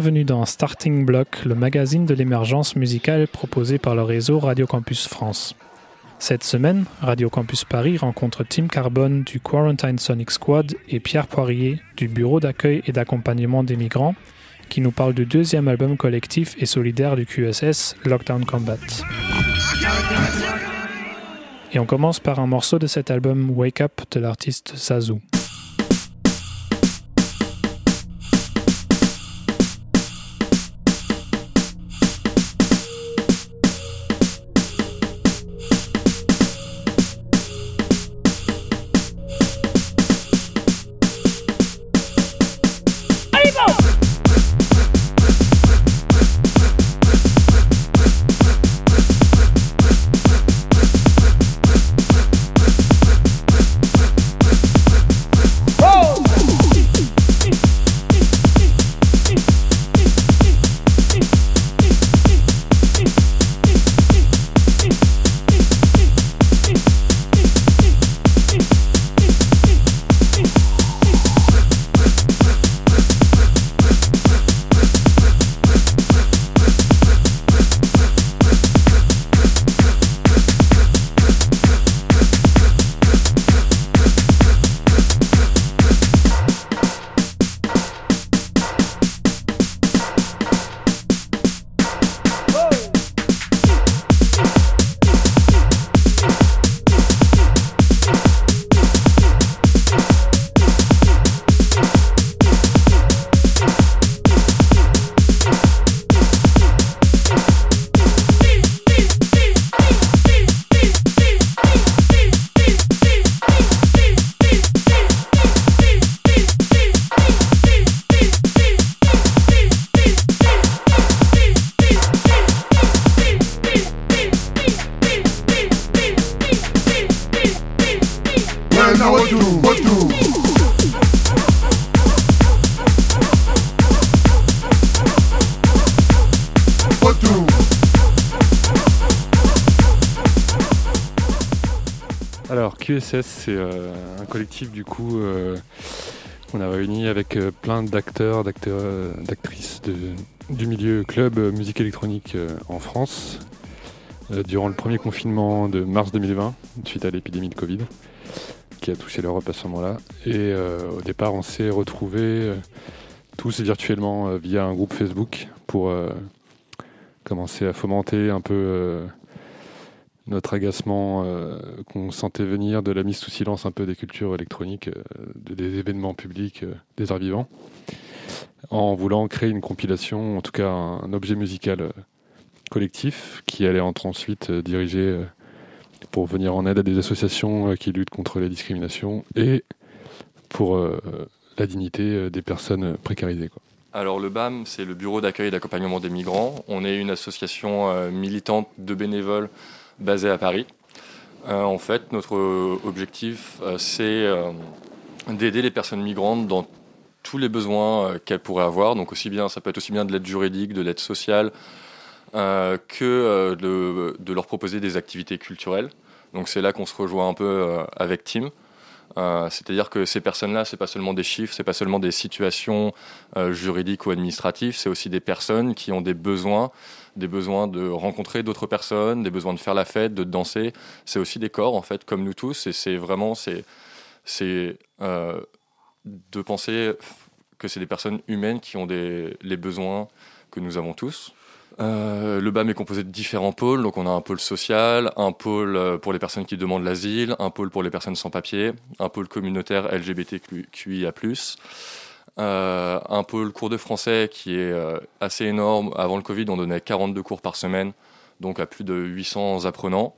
bienvenue dans Starting Block, le magazine de l'émergence musicale proposé par le réseau Radio Campus France. Cette semaine, Radio Campus Paris rencontre Tim Carbone du Quarantine Sonic Squad et Pierre Poirier du Bureau d'accueil et d'accompagnement des migrants qui nous parle du deuxième album collectif et solidaire du QSS, Lockdown Combat. Et on commence par un morceau de cet album Wake Up de l'artiste Sazu. QSS, c'est euh, un collectif du coup euh, qu'on a réuni avec euh, plein d'acteurs, d'actrices du milieu club musique électronique en France durant le premier confinement de mars 2020, suite à l'épidémie de Covid qui a touché l'Europe à ce moment-là. Et au départ, on s'est retrouvés tous virtuellement via un groupe Facebook pour commencer à fomenter un peu notre agacement euh, qu'on sentait venir de la mise sous silence un peu des cultures électroniques, euh, des événements publics, euh, des arts vivants, en voulant créer une compilation, en tout cas un, objet musical collectif qui allait être ensuite dirigé pour venir en aide à des associations qui luttent contre les discriminations et pour la dignité des personnes précarisées. Alors le BAM, c'est le Bureau d'accueil et d'accompagnement des migrants. On est une association militante de bénévoles basé à Paris. Euh, en fait, notre objectif, euh, c'est euh, d'aider les personnes migrantes dans tous les besoins qu'elles pourraient avoir. Donc aussi bien, ça peut être aussi bien de l'aide juridique, de l'aide sociale, que de, leur proposer des activités culturelles. Donc c'est là qu'on se rejoint un peu avec Tim. C'est-à-dire que ces personnes-là, c'est pas seulement des chiffres, c'est pas seulement des situations juridiques ou administratives, c'est aussi des personnes qui ont des besoins des besoins de rencontrer d'autres personnes, des besoins de faire la fête, de danser. C'est aussi des corps, en fait, comme nous tous. Et c'est vraiment, c'est, c'est euh, de penser que c'est des personnes humaines qui ont des, les besoins que nous avons tous. Euh, le BAM est composé de différents pôles. Donc, on a un pôle social, un pôle euh, pour les personnes qui demandent l'asile, un pôle pour les personnes sans papier, un pôle communautaire LGBTQIA, euh, un peu le cours de français qui est euh, assez énorme. Avant le Covid, on donnait 42 cours par semaine, donc à plus de 800 apprenants.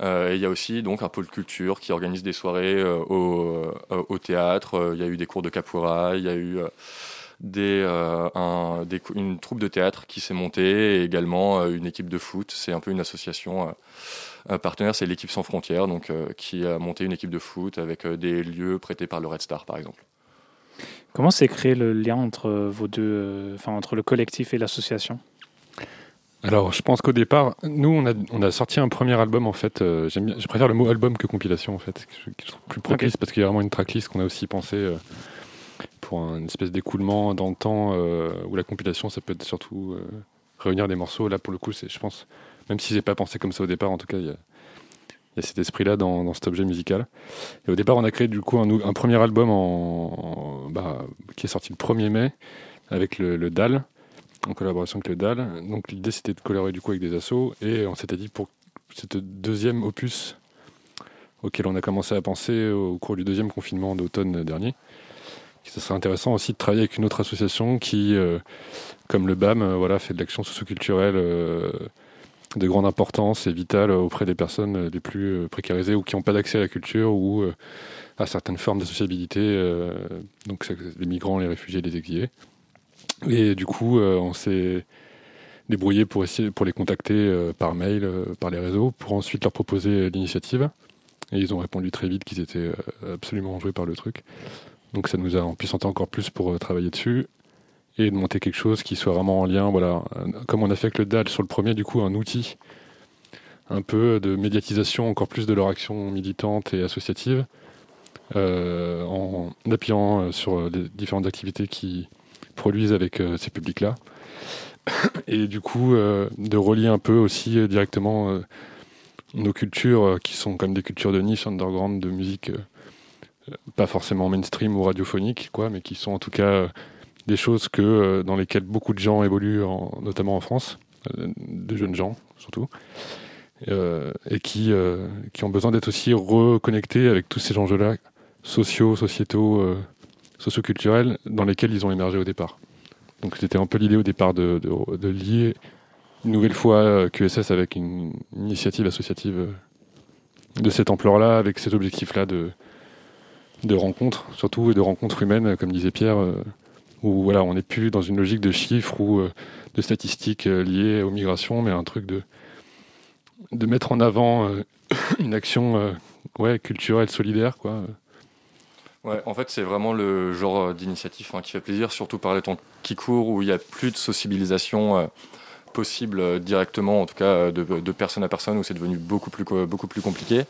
Euh, et il y a aussi donc un pôle culture qui organise des soirées au, théâtre. Il y a eu des cours de capoeira, il y a eu une troupe de théâtre qui s'est montée et également une équipe de foot. C'est un peu une association partenaire, c'est l'équipe sans frontières, donc qui a monté une équipe de foot avec des lieux prêtés par le Red Star par exemple. Comment s'est créé le lien entre vos deux, euh, enfin entre le collectif et l'association? Alors, je pense qu'au départ, nous, on a, on a, sorti un premier album, en fait. Euh, je préfère le mot album que compilation, en fait. Qui plus propice parce qu'il y a vraiment une tracklist qu'on a aussi pensé euh, pour une espèce d'écoulement dans le temps où la compilation, ça peut être surtout réunir des morceaux. Là, pour le coup, c'est, je pense, même si j'ai pas pensé comme ça au départ, en tout cas, il y a, cet esprit-là dans, cet objet musical. Et au départ, on a créé du coup un, premier album en, bah, qui est sorti le 1er mai avec le, DAL, en collaboration avec le DAL. Donc l'idée, c'était de collaborer du coup avec des assos. Et on s'était dit pour cette deuxième opus auquel on a commencé à penser au cours du deuxième confinement d'automne dernier, ce serait intéressant aussi de travailler avec une autre association qui, euh, comme le BAM, euh, voilà, fait de l'action socioculturelle euh, de grande importance et vitale auprès des personnes les plus précarisées ou qui n'ont pas d'accès à la culture ou à certaines formes de sociabilité, donc les migrants, les réfugiés, les exilés. Et du coup, on s'est débrouillé pour essayer pour les contacter par mail, par les réseaux, pour ensuite leur proposer l'initiative. Et ils ont répondu très vite qu'ils étaient absolument enjoués par le truc. Donc ça nous a empuissanté encore plus pour euh, travailler dessus et de monter quelque chose qui soit vraiment en lien, voilà, euh, comme on a fait avec le DAL sur le premier, du coup, un outil un peu de médiatisation encore plus de leur action militante et associative, euh, en appuyant sur les différentes activités qui produisent avec ces publics-là. Et du coup, de relier un peu aussi directement nos cultures, qui sont comme des cultures de niche, underground, de musique pas forcément mainstream ou radiophonique, quoi, mais qui sont en tout cas euh, des choses que, euh, dans lesquelles beaucoup de gens évoluent, notamment en France, euh, de jeunes gens surtout, et qui, qui ont besoin d'être aussi reconnectés avec tous ces enjeux-là, sociaux, sociétaux, socioculturels, dans lesquels ils ont émergé au départ. Donc c'était un peu l'idée au départ de, de, lier une nouvelle fois QSS avec une initiative associative de cette ampleur-là, avec cet objectif-là de, de rencontres, surtout de rencontres humaines, comme disait Pierre, euh, où voilà, on n'est plus dans une logique de chiffres ou euh, de statistiques euh, liées aux migrations, mais un truc de, de mettre en avant une action ouais, culturelle, solidaire. Quoi. Ouais, en fait, c'est vraiment le genre d'initiative hein, qui fait plaisir, surtout par les temps qui courent, où il n'y a plus de sensibilisation possible directement, en tout cas de, de, personne à personne, où c'est devenu beaucoup plus, beaucoup plus compliqué.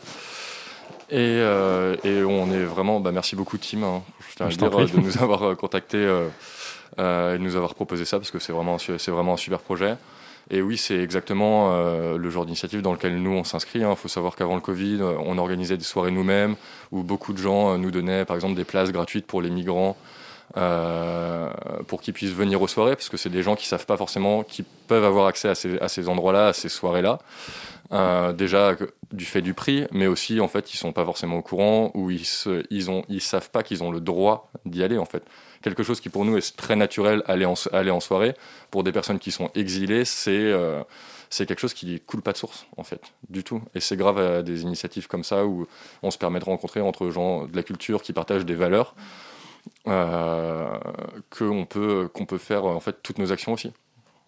Euh, et, on est vraiment, bah, merci beaucoup Tim, hein, je dire, de nous avoir euh, contacté euh, et de nous avoir proposé ça parce que c'est vraiment, c'est vraiment un super projet. Et oui, c'est exactement le genre d'initiative dans lequel nous on s'inscrit. Il hein. faut savoir qu'avant le Covid, on organisait des soirées nous-mêmes où beaucoup de gens nous donnaient par exemple des places gratuites pour les migrants. pour qu'ils puissent venir aux soirées, parce que c'est des gens qui savent pas forcément, qui peuvent avoir accès à ces, à ces endroits-là, à ces soirées-là. Euh, déjà du fait du prix, mais aussi en fait ils sont pas forcément au courant ou ils se, ils ont ils savent pas qu'ils ont le droit d'y aller en fait. Quelque chose qui pour nous est très naturel aller en aller en soirée pour des personnes qui sont exilées, c'est euh, c'est quelque chose qui coule pas de source en fait du tout. Et c'est grave à des initiatives comme ça où on se permet de rencontrer entre gens de la culture qui partagent des valeurs. Euh, qu'on peut qu'on peut faire en fait toutes nos actions aussi.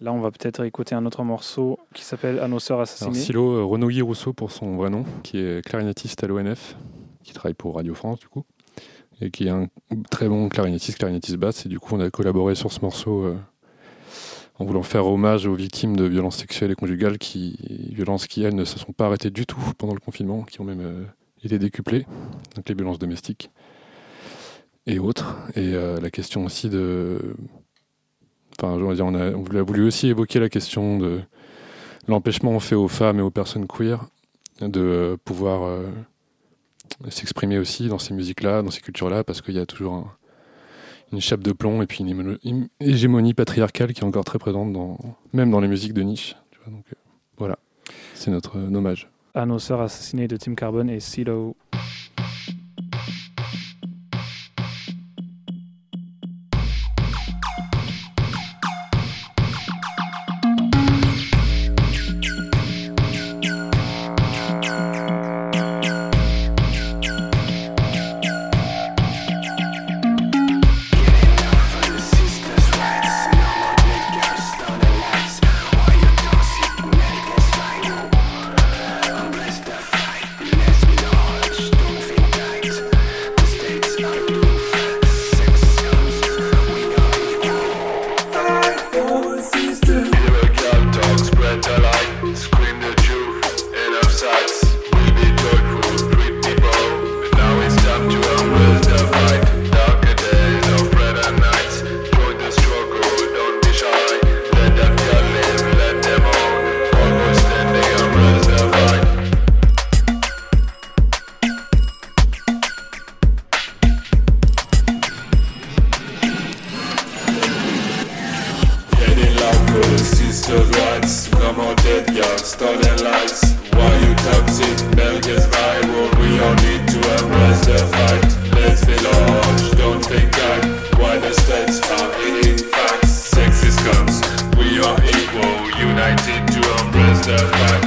Là, on va peut-être écouter un autre morceau qui s'appelle À nos sœurs assassinées. Silo euh, Renaud Rousseau pour son vrai nom, qui est clarinettiste à l'ONF, qui travaille pour Radio France du coup, et qui est un très bon clarinettiste, clarinettiste basse. Et du coup, on a collaboré sur ce morceau euh, en voulant faire hommage aux victimes de violences sexuelles et conjugales, qui violences qui elles ne se sont pas arrêtées du tout pendant le confinement, qui ont même euh, été décuplées, donc les violences domestiques et autres. Et la question aussi de Enfin, on, a, on a voulu aussi évoquer la question de l'empêchement fait aux femmes et aux personnes queer de pouvoir euh, s'exprimer aussi dans ces musiques-là, dans ces cultures-là, parce qu'il y a toujours une chape de plomb et puis une, hégémonie patriarcale qui est encore très présente, dans, même dans les musiques de niche. euh, voilà, c'est notre euh, hommage. À nos sœurs assassinées de Tim Carbon et CeeLo. Sister rights, no more dead girls, stolen lights. Why you toxic? Belgians viral, we all need to embrace the fight. Let's be large, don't think that. Why the states are eating facts? Sexist guns, we are equal, united to embrace the fight.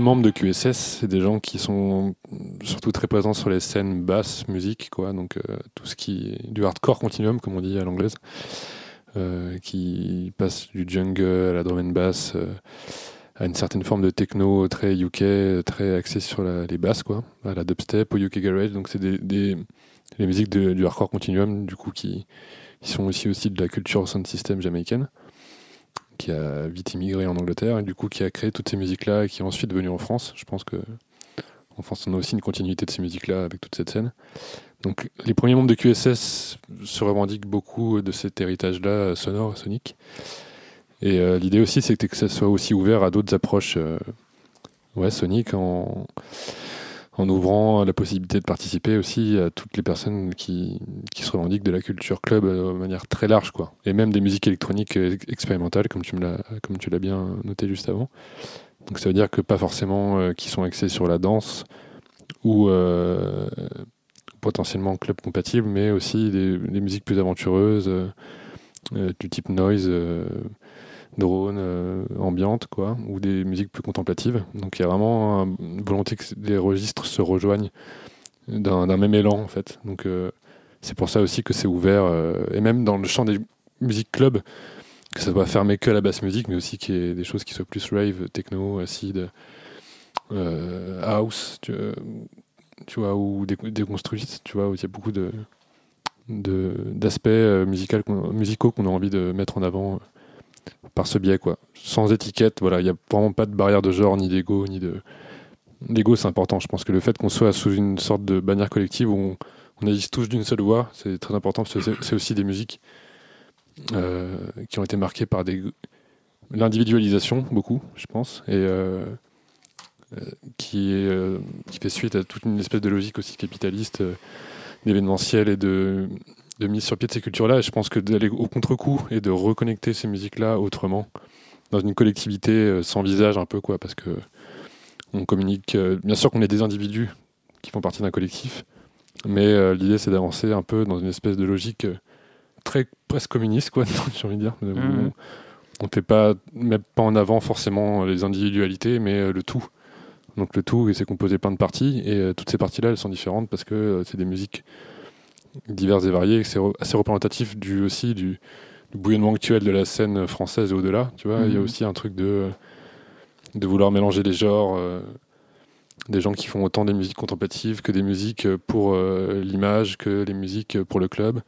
Membres de QSS, c'est des gens qui sont surtout très présents sur les scènes basses musique, quoi. Donc euh, tout ce qui du hardcore continuum, comme on dit à l'anglaise, euh, qui passe du jungle à la drum and bass, euh, à une certaine forme de techno très UK, très axé sur les basses, quoi, à la dubstep, au UK garage. Donc c'est des, des, les musiques du hardcore continuum, du coup, qui, qui sont aussi aussi de la culture sound system jamaïcaine qui a vite immigré en Angleterre et du coup qui a créé toutes ces musiques-là et qui est ensuite venu en France. Je pense que en France, on a aussi une continuité de ces musiques-là avec toute cette scène. Donc les premiers membres de QSS se revendiquent beaucoup de cet héritage-là sonore, sonique. Et euh, l'idée aussi, c'est que ça soit aussi ouvert à d'autres approches euh, ouais, soniques en en ouvrant la possibilité de participer aussi à toutes les personnes qui, qui se revendiquent de la culture club euh, de manière très large, quoi. Et même des musiques électroniques euh, expérimentales, comme tu me l'as, comme tu l'as bien noté juste avant. Donc ça veut dire que pas forcément euh, qui sont axés sur la danse ou potentiellement club compatible, mais aussi des, des musiques plus aventureuses, du type noise drone euh, ambiante quoi ou des musiques plus contemplatives. Donc il y a vraiment une volonté que les registres se rejoignent d'un même élan en fait. Donc euh, c'est pour ça aussi que c'est ouvert, euh, et même dans le champ des musiques club, que ça soit fermé que la basse musique, mais aussi qu'il y ait des choses qui soient plus rave, techno, acide, euh, house, tu, vois, ou dé- déconstruite, tu vois, où il y a beaucoup de d'aspects musicaux qu'on a envie de mettre en avant par ce biais quoi. Sans étiquette voilà il n'y a vraiment pas de barrière de genre ni d'ego ni de l'ego c'est important. Je pense que le fait qu'on soit sous une sorte de bannière collective où on, on agisse tous d'une seule voix c'est très important parce que c'est- aussi des musiques euh, qui ont été marquées par l'individualisation beaucoup je pense et euh, euh, qui, qui fait suite à toute une espèce de logique aussi capitaliste d'événementiel et de, de mise sur pied de ces cultures-là. Et je pense que d'aller au contre-coup et de reconnecter ces musiques-là autrement, dans une collectivité euh, sans visage un peu, quoi, parce que on communique. euh, bien sûr qu'on est des individus qui font partie d'un collectif, mais euh, l'idée c'est d'avancer un peu dans une espèce de logique très presque communiste, quoi, j'ai envie de dire. Mhm. On ne fait pas, met pas en avant forcément les individualités, mais le tout. Donc le tout, c'est composé plein de parties, et toutes ces parties-là, elles sont différentes parce que c'est des musiques diverses et que c'est assez représentatif du, aussi du, du bouillonnement actuel de la scène française et au-delà. Tu vois, il y a Mhm. aussi un truc de, de vouloir mélanger les genres, euh, des gens qui font autant des musiques contemplatives que des musiques pour euh, l'image, que des musiques pour le club,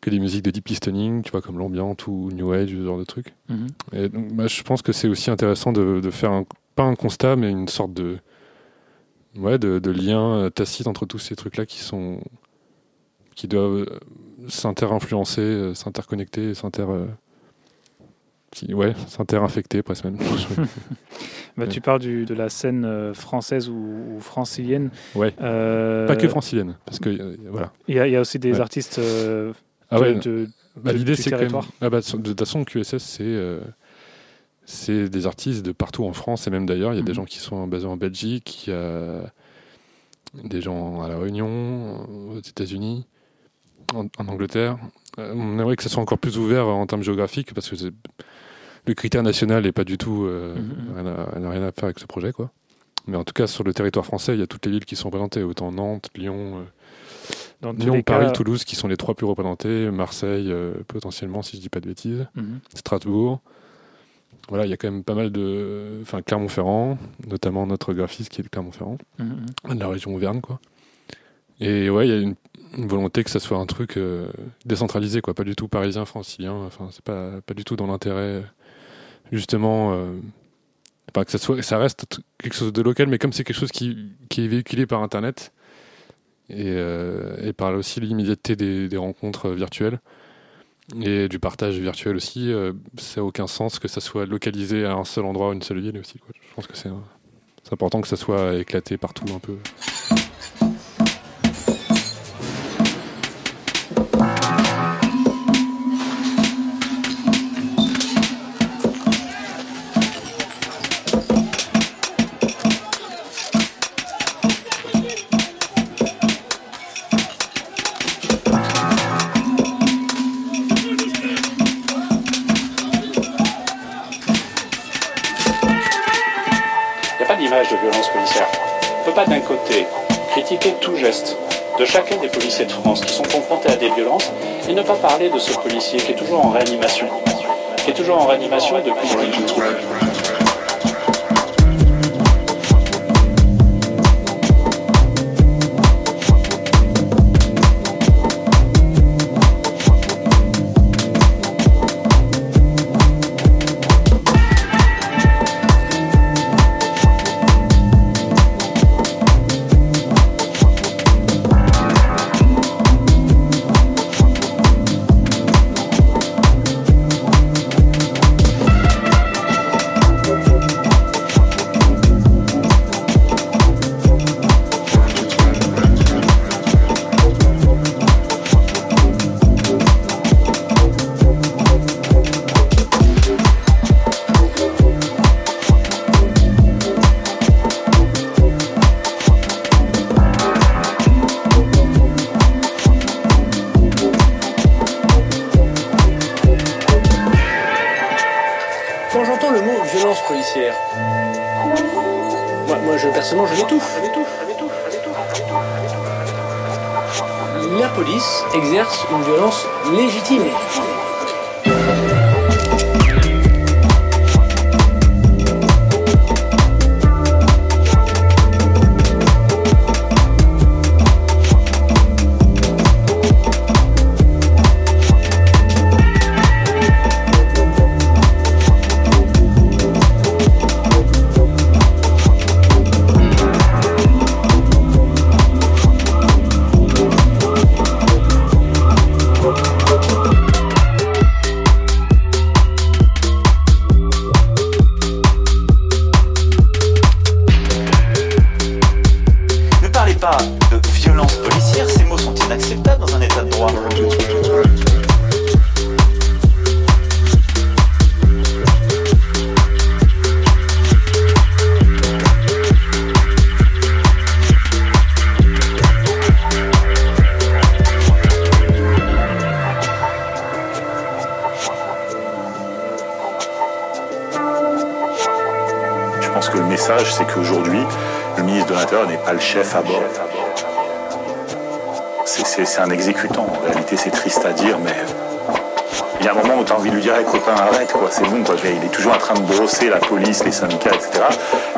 que des musiques de deep listening, tu vois, comme l'ambiance ou New Age, ce genre de trucs. Mhm. Et donc, bah, je pense que c'est aussi intéressant de, de faire un, pas un constat, mais une sorte de, ouais, de, de lien euh, tacite entre tous ces trucs-là qui sont, qui doivent euh, s'inter-influencer, euh, s'interconnecter, s'inter, euh, qui- ouais, s'inter-infecter presque même. Bah, Ouais. Tu parles du- de la scène française ou, ou francilienne. Ouais. Euh, pas que francilienne, parce que euh, voilà. Il y, a- il y a aussi des Ouais. artistes euh, Ah de- ouais, de- Bah, de- L'idée, c'est territoire. Ah bah, de toute façon, QSS, c'est c'est des artistes de partout en France et même d'ailleurs. Il y a des Mhm. gens qui sont basés en Belgique, il y a des gens à La Réunion, aux États-Unis, en, en Angleterre. Euh, on aimerait que ça soit encore plus ouvert en termes géographiques parce que le critère national n'est pas du tout. euh, Mhm. à- n'a rien à faire avec ce projet, quoi. Mais en tout cas, sur le territoire français, il y a toutes les villes qui sont représentées, autant Nantes, Lyon. euh, dans Lyon, Paris, cas- Toulouse qui sont les trois plus représentés, Marseille potentiellement si je dis pas de bêtises, Mhm. Strasbourg. Voilà, il y a quand même pas mal de. Enfin, Clermont-Ferrand, notamment notre graphiste qui est de Clermont-Ferrand, Mhm. de la région Auvergne, quoi. Et ouais, il y a une, une volonté que ça soit un truc euh, décentralisé, quoi, pas du tout parisien, francilien. Enfin, c'est pas, pas du tout dans l'intérêt, justement. euh, enfin, que ça, soit, ça reste quelque chose de local, mais comme c'est quelque chose qui, qui est véhiculé par Internet et, euh, et par aussi l'immédiateté des, des rencontres euh, virtuelles et du partage virtuel aussi, euh, ça n'a aucun sens que ça soit localisé à un seul endroit, une seule ville aussi. Quoi. Je pense que c'est important que ça soit éclaté partout un peu. Tout geste de chacun des policiers de France qui sont confrontés à des violences et ne pas parler de ce policier qui est toujours en réanimation. Qui est toujours en réanimation depuis une violence légitime. C'est bon, quoi. Il est toujours en train de brosser la police, les syndicats, etc.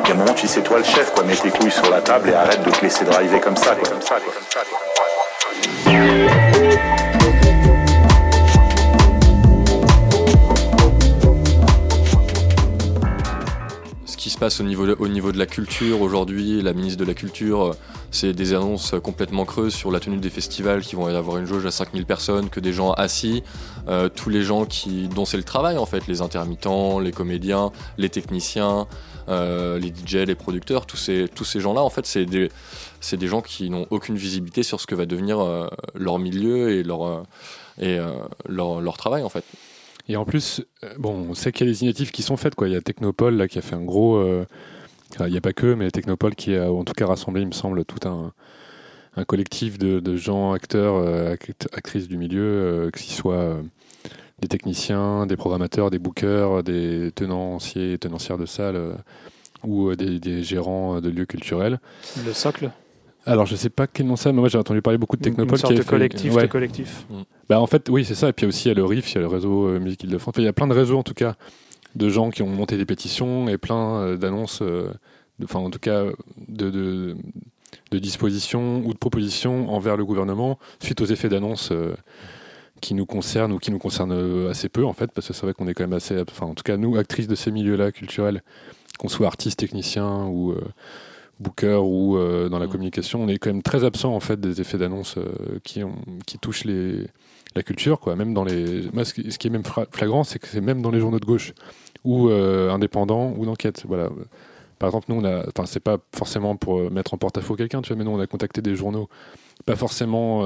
Il y a un moment tu dis, c'est toi le chef, quoi. Mets tes couilles sur la table et arrête de te laisser driver comme ça, quoi. Comme ça, quoi. Comme ça, quoi. Ce qui se au niveau de, la culture aujourd'hui, la ministre de la Culture, euh, c'est des annonces complètement creuses sur la tenue des festivals qui vont avoir une jauge à 5000 personnes, que des gens assis, euh, tous les gens qui, dont c'est le travail en fait, les intermittents, les comédiens, les techniciens, euh, les DJ, les producteurs, tous ces, gens-là en fait, c'est des, des gens qui n'ont aucune visibilité sur ce que va devenir leur milieu et leur, leur travail en fait. Et en plus, euh, bon, on sait qu'il y a des initiatives qui sont faites. Quoi. Il y a Technopole là, qui a fait un gros. euh, il n'y a pas que, mais Technopole qui a en tout cas rassemblé, il me semble, tout un, collectif de, gens, acteurs, euh, act- actrices du milieu, que ce soit des techniciens, des programmateurs, des bookers, des tenanciers et tenancières de salles ou des, des gérants de lieux culturels. Le socle? Alors, je sais pas quel nom c'est, mais moi j'ai entendu parler beaucoup de Technopole. Une sorte qui de fait- collectif Ouais. de collectif. Bah en fait, oui, c'est ça. Et puis aussi, il y a le RIF, il y a le réseau euh, Musique Île-de-France. Enfin, il y a plein de réseaux, en tout cas, de gens qui ont monté des pétitions et plein euh, d'annonces, euh, de- enfin, en tout cas, de, de, de dispositions ou de propositions envers le gouvernement suite aux effets d'annonces euh, qui nous concernent ou qui nous concernent assez peu, en fait, parce que c'est vrai qu'on est quand même assez, enfin, en tout cas, nous, actrices de ces milieux-là culturels, qu'on soit artistes, techniciens ou euh, bookers ou euh, dans la Mm. communication, on est quand même très absent, en fait, des effets d'annonces euh, qui, ont, qui touchent les la culture, quoi. Même dans les, moi, ce qui, est même flagrant, c'est que c'est même dans les journaux de gauche ou euh, indépendants ou d'enquête. Voilà. Par exemple, nous, on a, enfin, c'est pas forcément pour mettre en porte-à-faux quelqu'un, tu vois, mais nous, on a contacté des journaux, pas forcément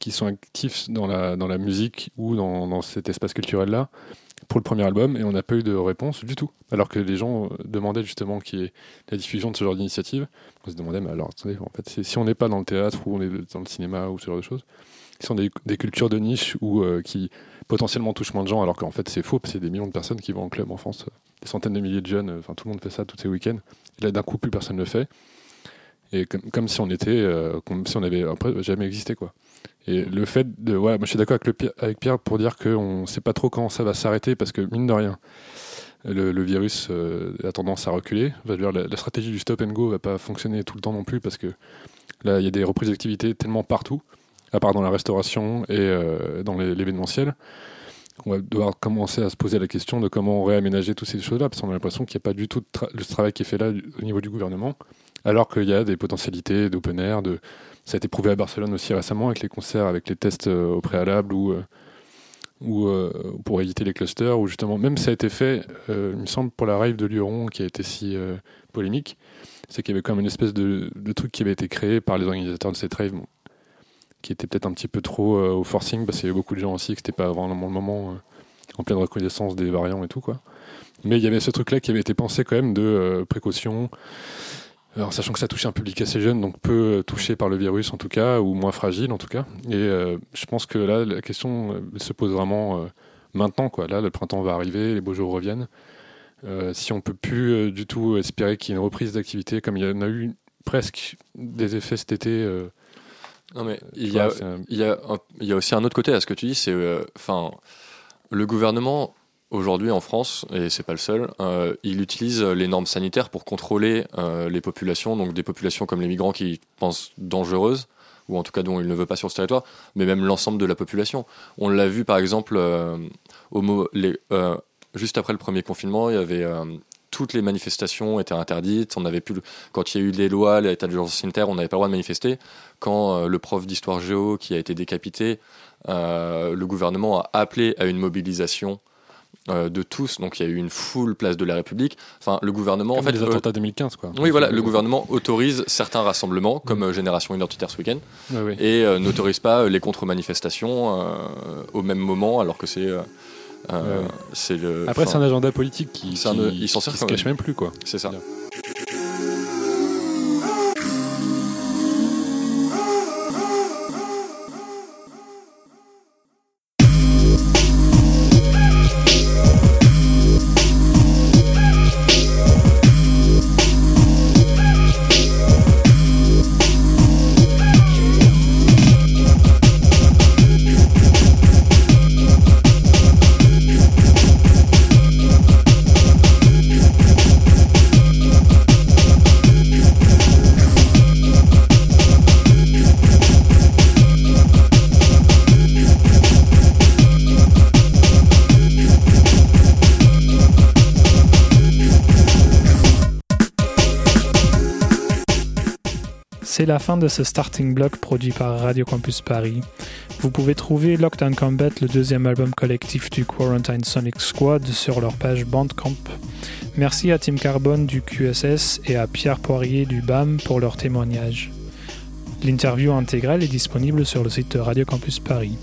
qui sont actifs dans la dans la musique ou dans, dans cet espace culturel-là pour le premier album, et on n'a pas eu de réponse du tout. Alors que les gens euh, demandaient justement qu'il y ait la diffusion de ce genre d'initiative. On se demandait, mais alors, attendez, en fait, si on n'est pas dans le théâtre ou on est dans le cinéma ou ce genre de choses, qui sont des, des cultures de niche ou euh, qui potentiellement touchent moins de gens, alors qu'en fait c'est faux, parce que c'est des millions de personnes qui vont en club en France, euh, des centaines de milliers de jeunes, enfin tout le monde fait ça tous ces week-ends. Et là d'un coup plus personne ne le fait, et comme, si on était, comme si on avait après jamais existé quoi. Et le fait de, ouais, moi je suis d'accord avec, avec Pierre pour dire qu'on ne sait pas trop quand ça va s'arrêter, parce que mine de rien, le, virus euh, a tendance à reculer. La, stratégie du stop and go va pas fonctionner tout le temps non plus, parce que là il y a des reprises d'activité tellement partout à part dans la restauration et euh, dans l'événementiel, on va devoir commencer à se poser la question de comment réaménager toutes ces choses-là, parce qu'on a l'impression qu'il n'y a pas du tout de le travail qui est fait là au niveau du gouvernement, alors qu'il y a des potentialités d'open air, de... ça a été prouvé à Barcelone aussi récemment avec les concerts, avec les tests euh, au préalable ou, euh, euh, pour éviter les clusters, ou justement, même ça a été fait, il me semble, pour la rave de Lyon qui a été si polémique, c'est qu'il y avait quand même une espèce de, truc qui avait été créé par les organisateurs de cette rave, qui était peut-être un petit peu trop euh, au forcing, parce qu'il y avait beaucoup de gens aussi que c'était pas vraiment le moment euh, en pleine reconnaissance des variants et tout, quoi. Mais il y avait ce truc-là qui avait été pensé quand même de euh, précaution, sachant que ça touche un public assez jeune, donc peu touché par le virus en tout cas, ou moins fragile en tout cas. Et je pense que là, la question se pose vraiment maintenant, quoi. Là, le printemps va arriver, les beaux jours reviennent. Si on peut plus du tout espérer qu'il y ait une reprise d'activité, comme il y en a eu presque des effets cet été, Non, mais il y, a, un- il, y a un- il y a aussi un autre côté à ce que tu dis, c'est euh, enfin le gouvernement aujourd'hui en France et c'est pas le seul, euh, il utilise les normes sanitaires pour contrôler euh, les populations, donc des populations comme les migrants qui pensent dangereuses ou en tout cas dont il ne veut pas sur ce territoire, mais même l'ensemble de la population. On l'a vu par exemple euh, au les, euh, juste après le premier confinement, il y avait euh, toutes les manifestations étaient interdites. On n'avait plus, quand il y a eu les lois, l'état d'urgence sanitaire, on n'avait pas le droit de manifester. Quand euh, le prof d'histoire géo qui a été décapité, euh, le gouvernement a appelé à une mobilisation euh, de tous. Donc il y a eu une foule place de la République. Enfin, le gouvernement, Comme en fait, les euh, attentats 2015, quoi. oui, voilà, le gouvernement autorise certains rassemblements, comme euh, Génération Identitaire ce week-end, et euh, n'autorise pas euh, les contre-manifestations euh, au même moment, alors que c'est euh, le. Après, c'est un agenda politique qui, un- qui, se cache même. même plus, quoi. c'est ça. C'est la fin de ce starting block produit par Radio Campus Paris. Vous pouvez trouver Lockdown Combat, le deuxième album collectif du Quarantine Sonic Squad, sur leur page Bandcamp. Merci à Tim Carbone du QSS et à Pierre Poirier du BAM pour leur témoignage. L'interview intégrale est disponible sur le site de Radio Campus Paris.